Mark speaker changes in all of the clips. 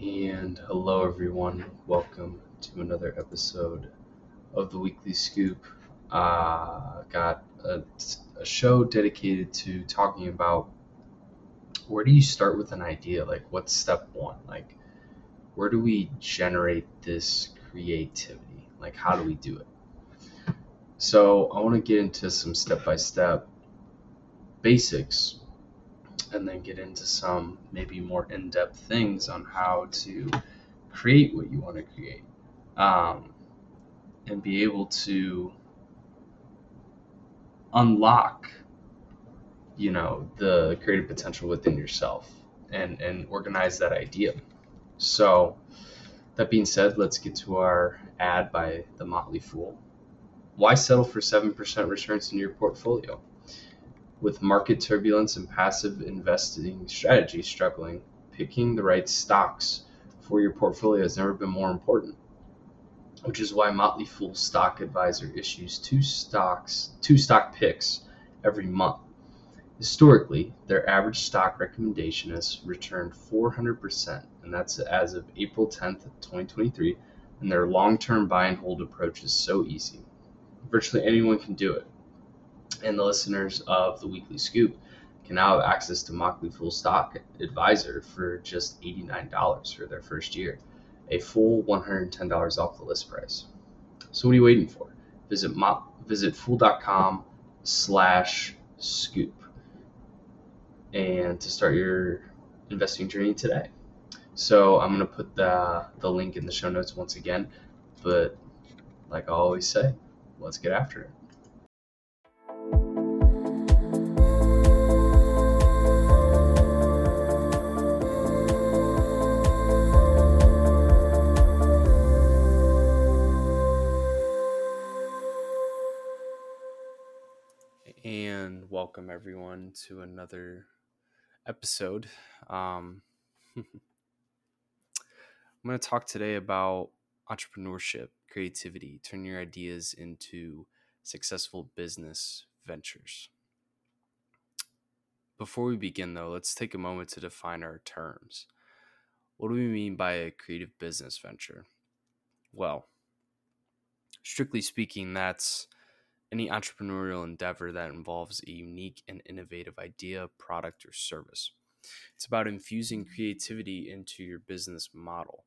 Speaker 1: And hello, everyone. Welcome to another episode of the Weekly Scoop. Uh, got a, a show dedicated to talking about where do you start with an idea? Like, what's step one? Like, where do we generate this creativity? Like, how do we do it? So, I want to get into some step by step basics and then get into some maybe more in depth things on how to create what you want to create. Um, and be able to unlock you know the creative potential within yourself and and organize that idea. So that being said let's get to our ad by the motley fool. Why settle for 7% returns in your portfolio with market turbulence and passive investing strategies struggling picking the right stocks for your portfolio has never been more important which is why motley fool stock advisor issues two stocks two stock picks every month Historically, their average stock recommendation has returned 400%, and that's as of April 10th, 2023. And their long term buy and hold approach is so easy. Virtually anyone can do it. And the listeners of the Weekly Scoop can now have access to Motley Fool Stock Advisor for just $89 for their first year, a full $110 off the list price. So what are you waiting for? Visit mo- visit fool.com slash scoop and to start your investing journey today. So I'm going to put the, the link in the show notes once again. But like I always say, let's get after it. Welcome everyone to another episode. Um, I'm going to talk today about entrepreneurship, creativity, turn your ideas into successful business ventures. Before we begin, though, let's take a moment to define our terms. What do we mean by a creative business venture? Well, strictly speaking, that's any entrepreneurial endeavor that involves a unique and innovative idea, product, or service. It's about infusing mm-hmm. creativity into your business model,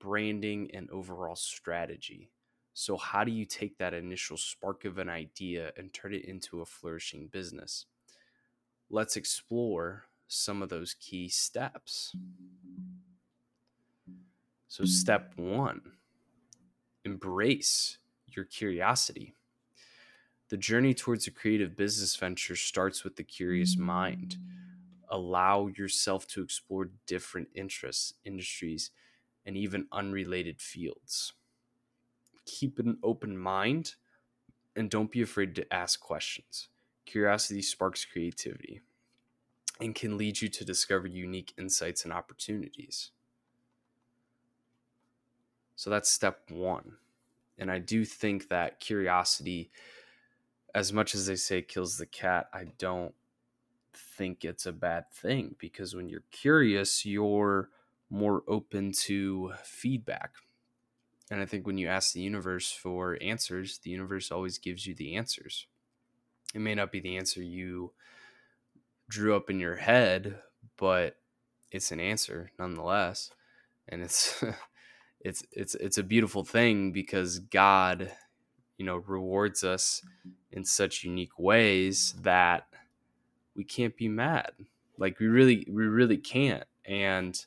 Speaker 1: branding, and overall strategy. So, how do you take that initial spark of an idea and turn it into a flourishing business? Let's explore some of those key steps. So, step one embrace your curiosity. The journey towards a creative business venture starts with the curious mind. Allow yourself to explore different interests, industries, and even unrelated fields. Keep an open mind and don't be afraid to ask questions. Curiosity sparks creativity and can lead you to discover unique insights and opportunities. So that's step one. And I do think that curiosity as much as they say kills the cat, I don't think it's a bad thing because when you're curious, you're more open to feedback. And I think when you ask the universe for answers, the universe always gives you the answers. It may not be the answer you drew up in your head, but it's an answer nonetheless. And it's it's it's it's a beautiful thing because God you know rewards us in such unique ways that we can't be mad. Like we really we really can't. And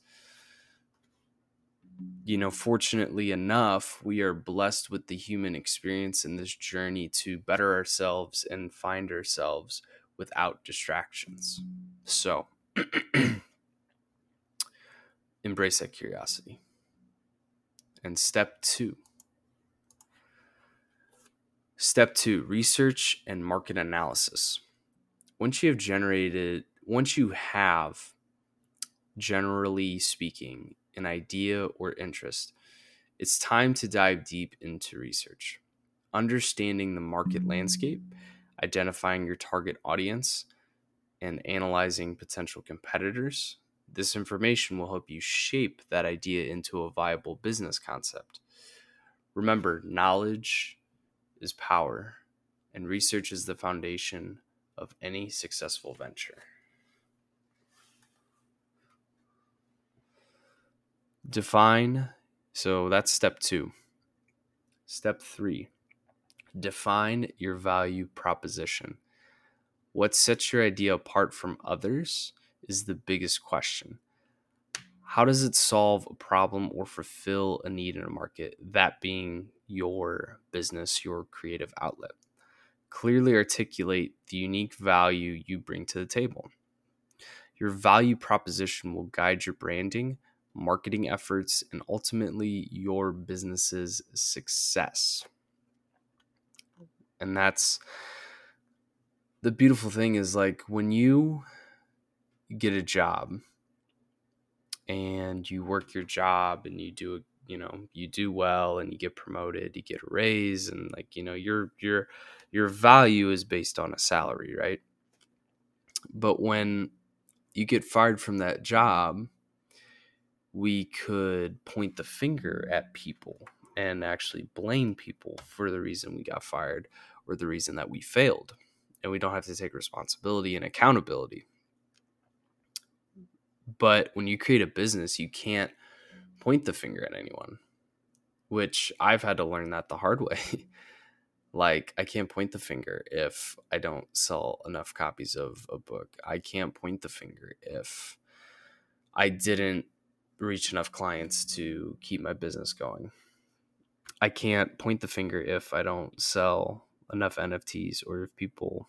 Speaker 1: you know fortunately enough we are blessed with the human experience in this journey to better ourselves and find ourselves without distractions. So embrace that curiosity. And step 2 Step two research and market analysis. Once you have generated, once you have, generally speaking, an idea or interest, it's time to dive deep into research. Understanding the market landscape, identifying your target audience, and analyzing potential competitors This information will help you shape that idea into a viable business concept. Remember, knowledge is power, and research is the foundation of any successful venture. Define, so that's step two. Step three, define your value proposition. What sets your idea apart from others is the biggest question. How does it solve a problem or fulfill a need in a market? That being your business, your creative outlet. Clearly articulate the unique value you bring to the table. Your value proposition will guide your branding, marketing efforts, and ultimately your business's success. And that's the beautiful thing is like when you get a job and you work your job and you do you know you do well and you get promoted you get a raise and like you know your your your value is based on a salary right? But when you get fired from that job we could point the finger at people and actually blame people for the reason we got fired or the reason that we failed and we don't have to take responsibility and accountability. But when you create a business you can't point the finger at anyone which i've had to learn that the hard way like i can't point the finger if i don't sell enough copies of a book i can't point the finger if i didn't reach enough clients to keep my business going. I can't point the finger if I don't sell enough NFTs or if people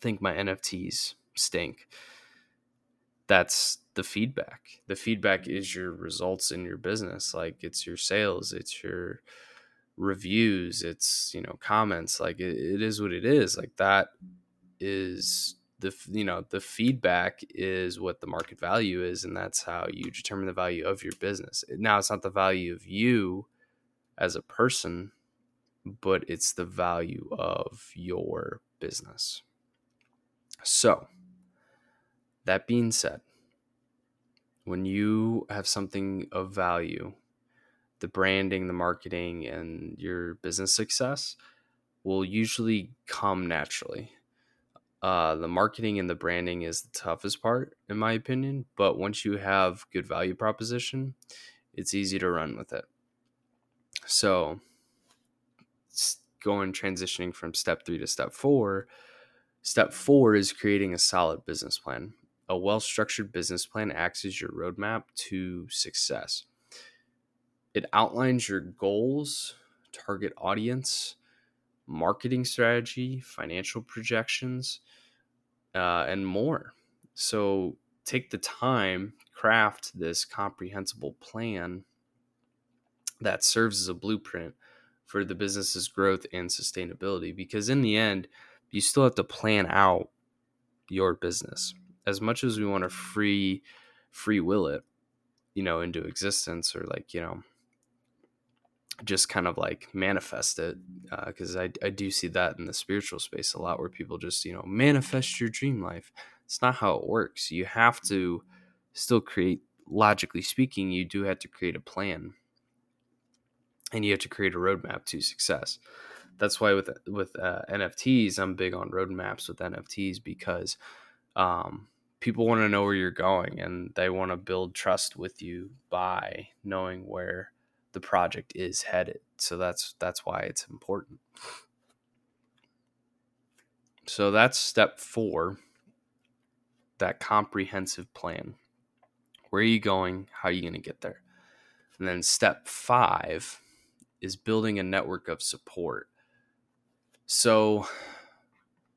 Speaker 1: think my NFTs stink. That's the feedback. The feedback mm-hmm. is your results in your business. Like it's your sales, it's your reviews, it's, you know, comments. Like it, it is what it is. Like that is the you know the feedback is what the market value is and that's how you determine the value of your business now it's not the value of you as a person but it's the value of your business so that being said when you have something of value the branding the marketing and your business success will usually come naturally uh, the marketing and the branding is the toughest part, in my opinion. But once you have good value proposition, it's easy to run with it. So, going transitioning from step three to step four, step four is creating a solid business plan. A well structured business plan acts as your roadmap to success. It outlines your goals, target audience, marketing strategy, financial projections, uh, and more. So take the time, craft this comprehensible plan that serves as a blueprint for the business's growth and sustainability. Because in the end, you still have to plan out your business. As much as we want to free free will it, you know, into existence or like, you know, just kind of like manifest it because uh, I, I do see that in the spiritual space a lot where people just you know manifest your dream life. It's not how it works. You have to still create logically speaking you do have to create a plan. And you have to create a roadmap to success. That's why with with uh, nfts i'm big on roadmaps with nfts because um, people want to know where you're going and they want to build trust with you by knowing where the project is headed. So that's that's why it's important. So that's step 4, that comprehensive plan. Where are you going? How are you going to get there? And then step 5 is building a network of support. So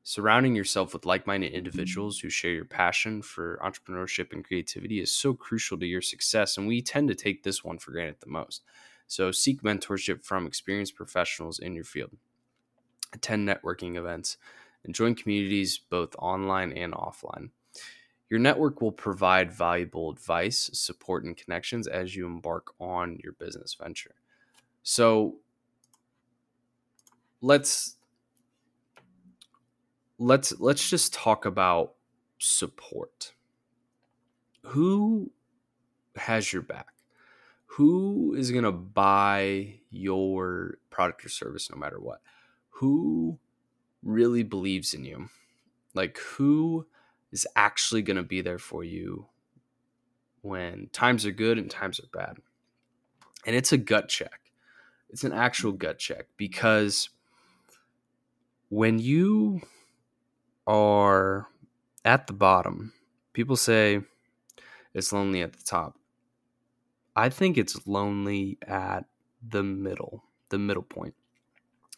Speaker 1: surrounding yourself with like-minded mm-hmm. individuals who share your passion for entrepreneurship and creativity is so crucial to your success and we tend to take this one for granted the most. So seek mentorship from experienced professionals in your field. Attend networking events and join communities both online and offline. Your network will provide valuable advice support and connections as you embark on your business venture. So let's let's let's just talk about support.
Speaker 2: who has your back? Who is going to buy your product or service no matter what? Who really believes in you? Like, who is actually going to be there for you when times are good and times are bad? And it's a gut check. It's an actual gut check because when you are at the bottom, people say it's lonely at the top. I think it's lonely at the middle, the middle point.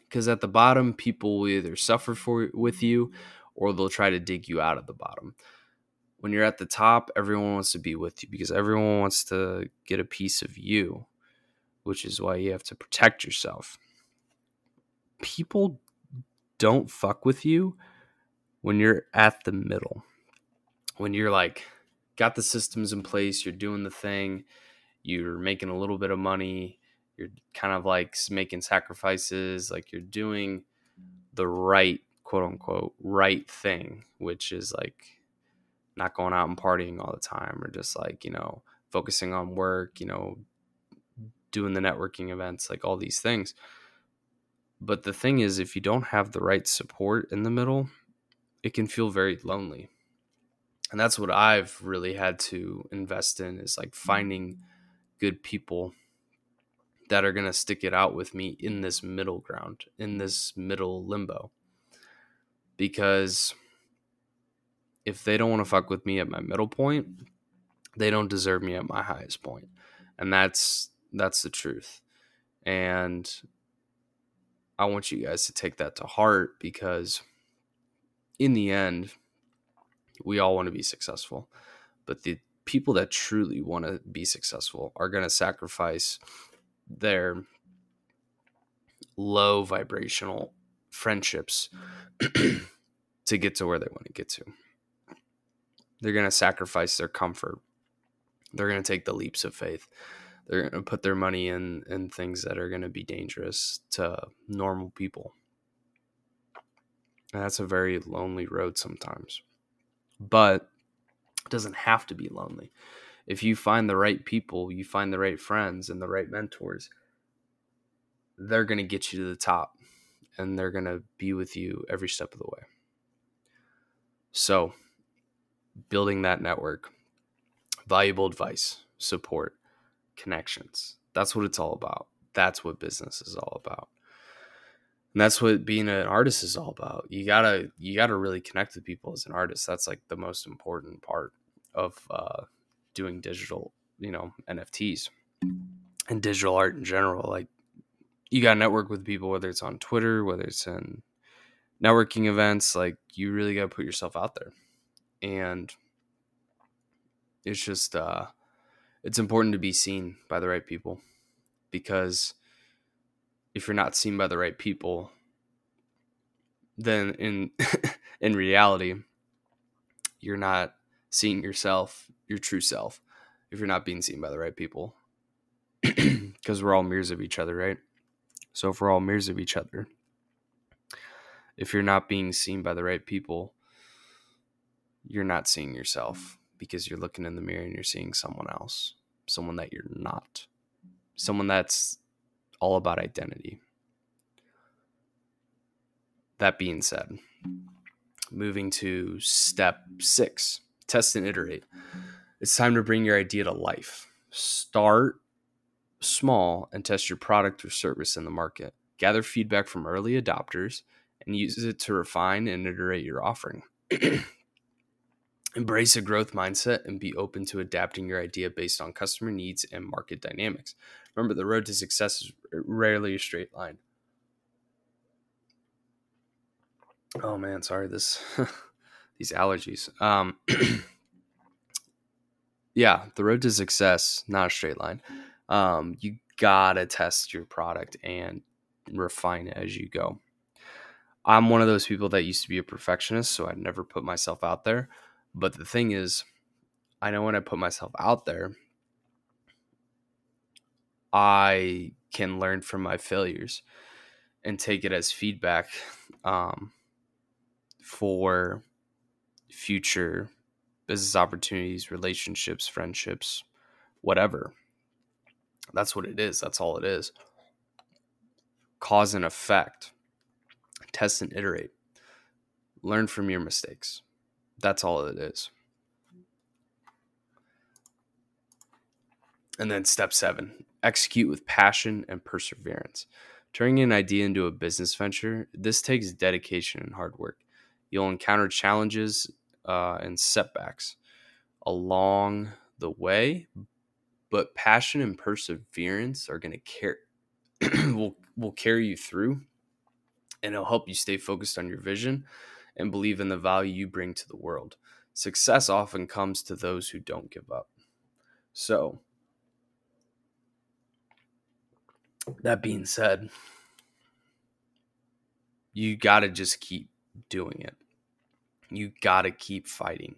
Speaker 2: Because at the bottom, people will either suffer for with you or they'll try to dig you out of the bottom. When you're at the top, everyone wants to be with you because everyone wants to get a piece of you, which is why you have to protect yourself. People don't fuck with you when you're at the middle. When you're like, got the systems in place, you're doing the thing, you're making a little bit of money, you're kind of like making sacrifices, like you're doing the right, quote unquote, right thing, which is like not going out and partying all the time or just like, you know, focusing on work, you know, doing the networking events, like all these things. But the thing is, if you don't have the right support in the middle, it can feel very lonely. And that's what I've really had to invest in is like mm. finding good people that are going to stick it out with me in this middle ground, in mm. this middle limbo. Because if they don't want to fuck with me at my middle point, they don't deserve me at my highest point. And that's that's the truth. And I want you guys to take that to heart because in the end, we all want to be successful. But the people that truly want to be successful are going to sacrifice their low vibrational friendships to get to where they want to get to. They're going to sacrifice their comfort. They're going to take the leaps of faith they're going to put their money in in things that are going to be dangerous to normal people. And that's a very lonely road sometimes. But it doesn't have to be lonely. If you find the right people, you find the right friends and the right mentors, they're going to get you to the top and they're going to be with you every step of the way. So, building that network, valuable advice, support, connections. That's what it's all about. That's what business is all about. And that's what being an artist is all about. You gotta you gotta really connect with people as an artist. That's like the most important part of uh, doing digital, you know, NFTs and digital art in general. Like you gotta network with people, whether it's on Twitter, whether it's in networking events. Like you really gotta put yourself out there, and it's just uh, it's important to be seen by the right people because if you're not seen by the right people then in in reality you're not seeing yourself your true self if you're not being seen by the right people. Because we're all mirrors of each other right? So if we're all mirrors of each other if you're not being seen by the right people you're not seeing yourself because you're looking in the mirror and you're seeing someone else, someone that you're not, someone that's all about identity. That being said, moving to step six test and iterate. It's time to bring your idea to life. Start small and test your product or service in the market. Gather feedback from early adopters and use it to refine and iterate your offering. Embrace a growth mindset and be open to adapting your idea based on customer needs and market dynamics. Remember, the road to success is rarely a straight line. Oh man, sorry this these allergies. Um yeah, the road to success not a straight line. Um you got to test your product and refine it as you go. I'm one of those people that used to be a perfectionist, so I never put myself out there. But the thing is, I know when I put myself out there, I can learn from my failures and take it as feedback um, for future business opportunities, relationships, friendships, whatever. That's what it is. That's all it is. Cause and effect. Test and iterate. Learn from your mistakes. That's all it is. And then step seven execute with passion and perseverance. Turning an idea into a business venture, this takes dedication and hard work. You'll encounter challenges uh, and setbacks along the way, but passion and perseverance are going to carry will will carry you through, and it'll help you stay focused on your vision and believe in the value you bring to the world. Success often comes to those who don't give up. So, that being said, you got to just keep doing it. You got to keep fighting.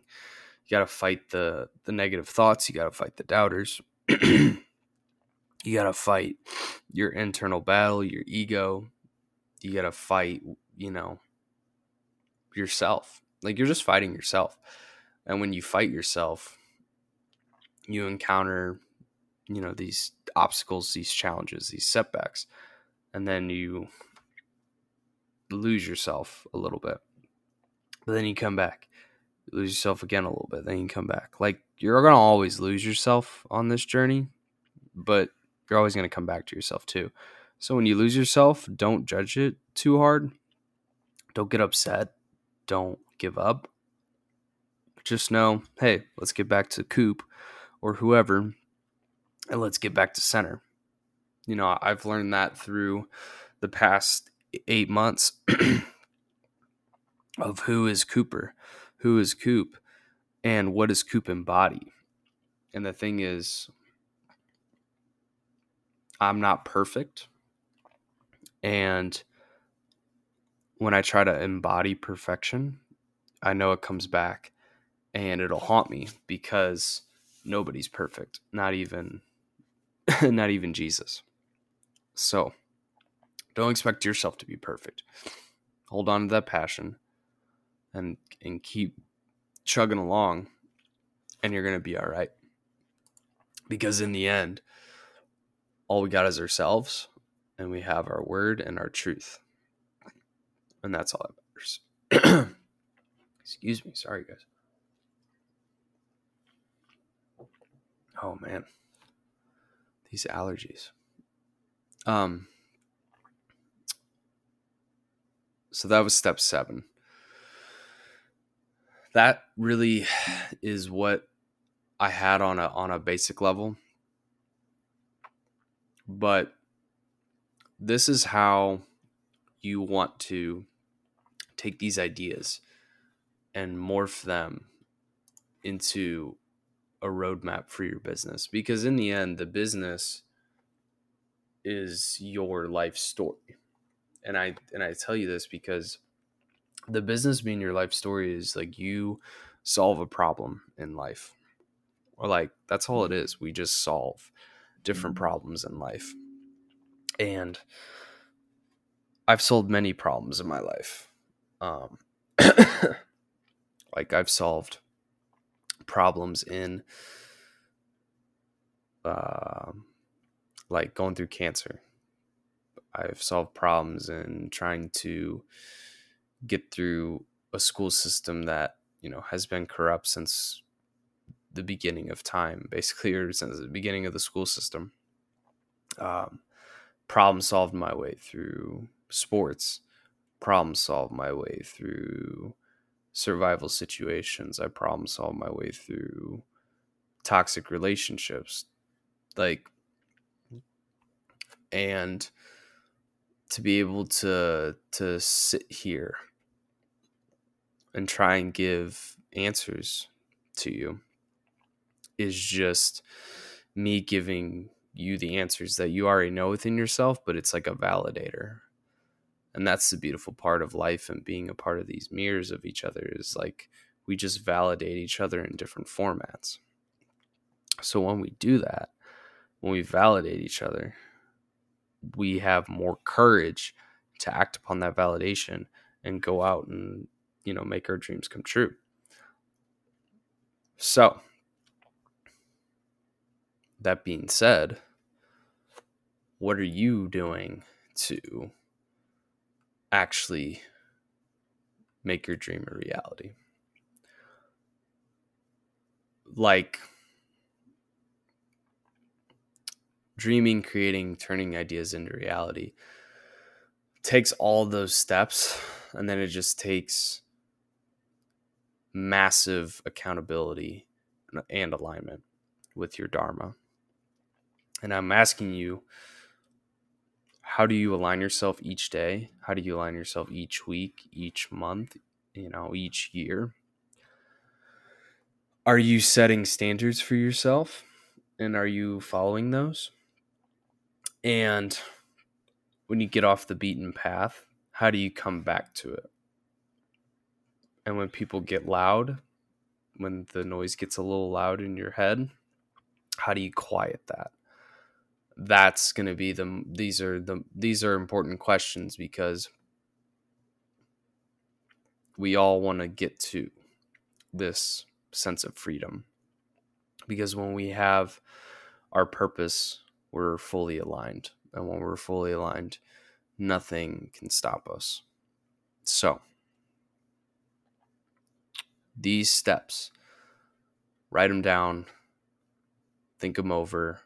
Speaker 2: You got to fight the the negative thoughts, you got to fight the doubters. you got to fight your internal battle, your ego. You got to fight, you know, yourself. Like you're just fighting yourself. And when you fight yourself, you encounter, you know, these obstacles, these challenges, these setbacks. And then you lose yourself a little bit. But then you come back. You lose yourself again a little bit. Then you come back. Like you're to always lose yourself on this journey, but you're always to come back to yourself too. So when you lose yourself, don't judge it too hard. Don't get upset don't give up. Just know, hey, let's get back to Coop or whoever, and let's get back to center. You know, I've learned that through the past eight months of who is Cooper, who is Coop, and what does Coop embody. And the thing is, I'm not perfect. And when I try to embody perfection, I know it comes back and it'll haunt me because nobody's perfect, not even not even Jesus. So, don't expect yourself to be perfect. Hold on to that passion and and keep chugging along and you're going to be all right. Because in the end, all we got is ourselves and we have our word and our truth and that's all that matters. Excuse me, sorry guys. Oh man, these allergies. Um. So that was step seven. That really is what I had on a on a basic level. But this is how you want to take these ideas and morph them into a roadmap for your business because in the end the business is your life story. And i and i tell you this because the business being your life story is like you solve a problem in life. Or like that's all it is. We just solve different mm-hmm. problems in life. And i've solved many problems in my life. Um, like I've solved problems in uh, like going through cancer. I've solved problems in trying to get through a school system that you know has been corrupt since the beginning of time, basically, or since the beginning of the school system. Um, problem solved my way through sports problem solved my way through survival situations. I problem solve my way through toxic relationships. Like, and to be able to to sit here and try and give answers to you is just me giving you the answers that you already know within yourself but it's like a validator and that's the beautiful part of life and being a part of these mirrors of each other is like we just validate each other in different formats. So when we do that when we validate each other we have more courage to act upon that validation and go out and you know make our dreams come true. So, that being said, what are you doing to actually make your dream a reality? Like dreaming, creating, turning ideas into reality takes all those steps and then it just takes massive accountability and alignment with your dharma. And I'm asking you how do you align yourself each day? How do you align yourself each week, each month, you know, each year? Are you setting standards for yourself and are you following those? And when you get off the beaten path, how do you come back to it? And when people get loud, when the noise gets a little loud in your head, how do you quiet that? That's going to be the these are the these are important questions because we all want to get to this sense of freedom. Because when we have our purpose, we're fully aligned. And when we're fully aligned, nothing can stop us. So, these steps, write them down, think them over.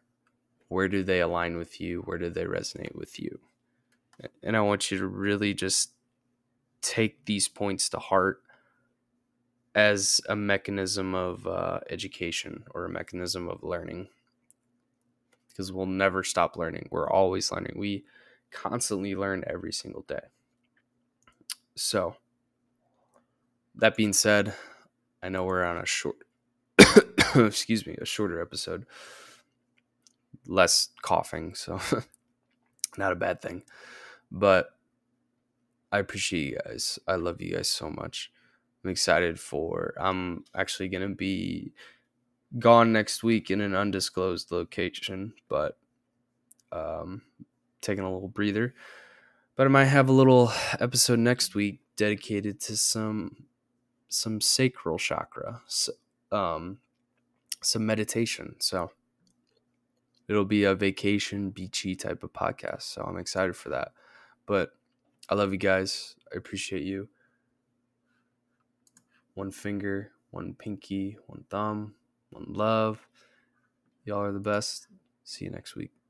Speaker 2: Where do they align with you? Where do they resonate with you? And I want you to really just take these points to heart as a mechanism of uh, education or a mechanism of learning because we'll never stop learning. We're always learning. We constantly learn every single day. So, that being said, I know we're on a short, excuse me, a shorter episode, less coughing, so not a bad thing. But I appreciate you guys. I love you guys so much. I'm excited for. I'm actually gonna be gone next week in an undisclosed location, but um, taking a little breather. But I might have a little episode next week dedicated to some some sacral chakra, so, um, some meditation. So it'll be a vacation beachy type of podcast. So I'm excited for that. But I love you guys. I appreciate you. One finger, one pinky, one thumb one love. Y'all are the best. See you next week.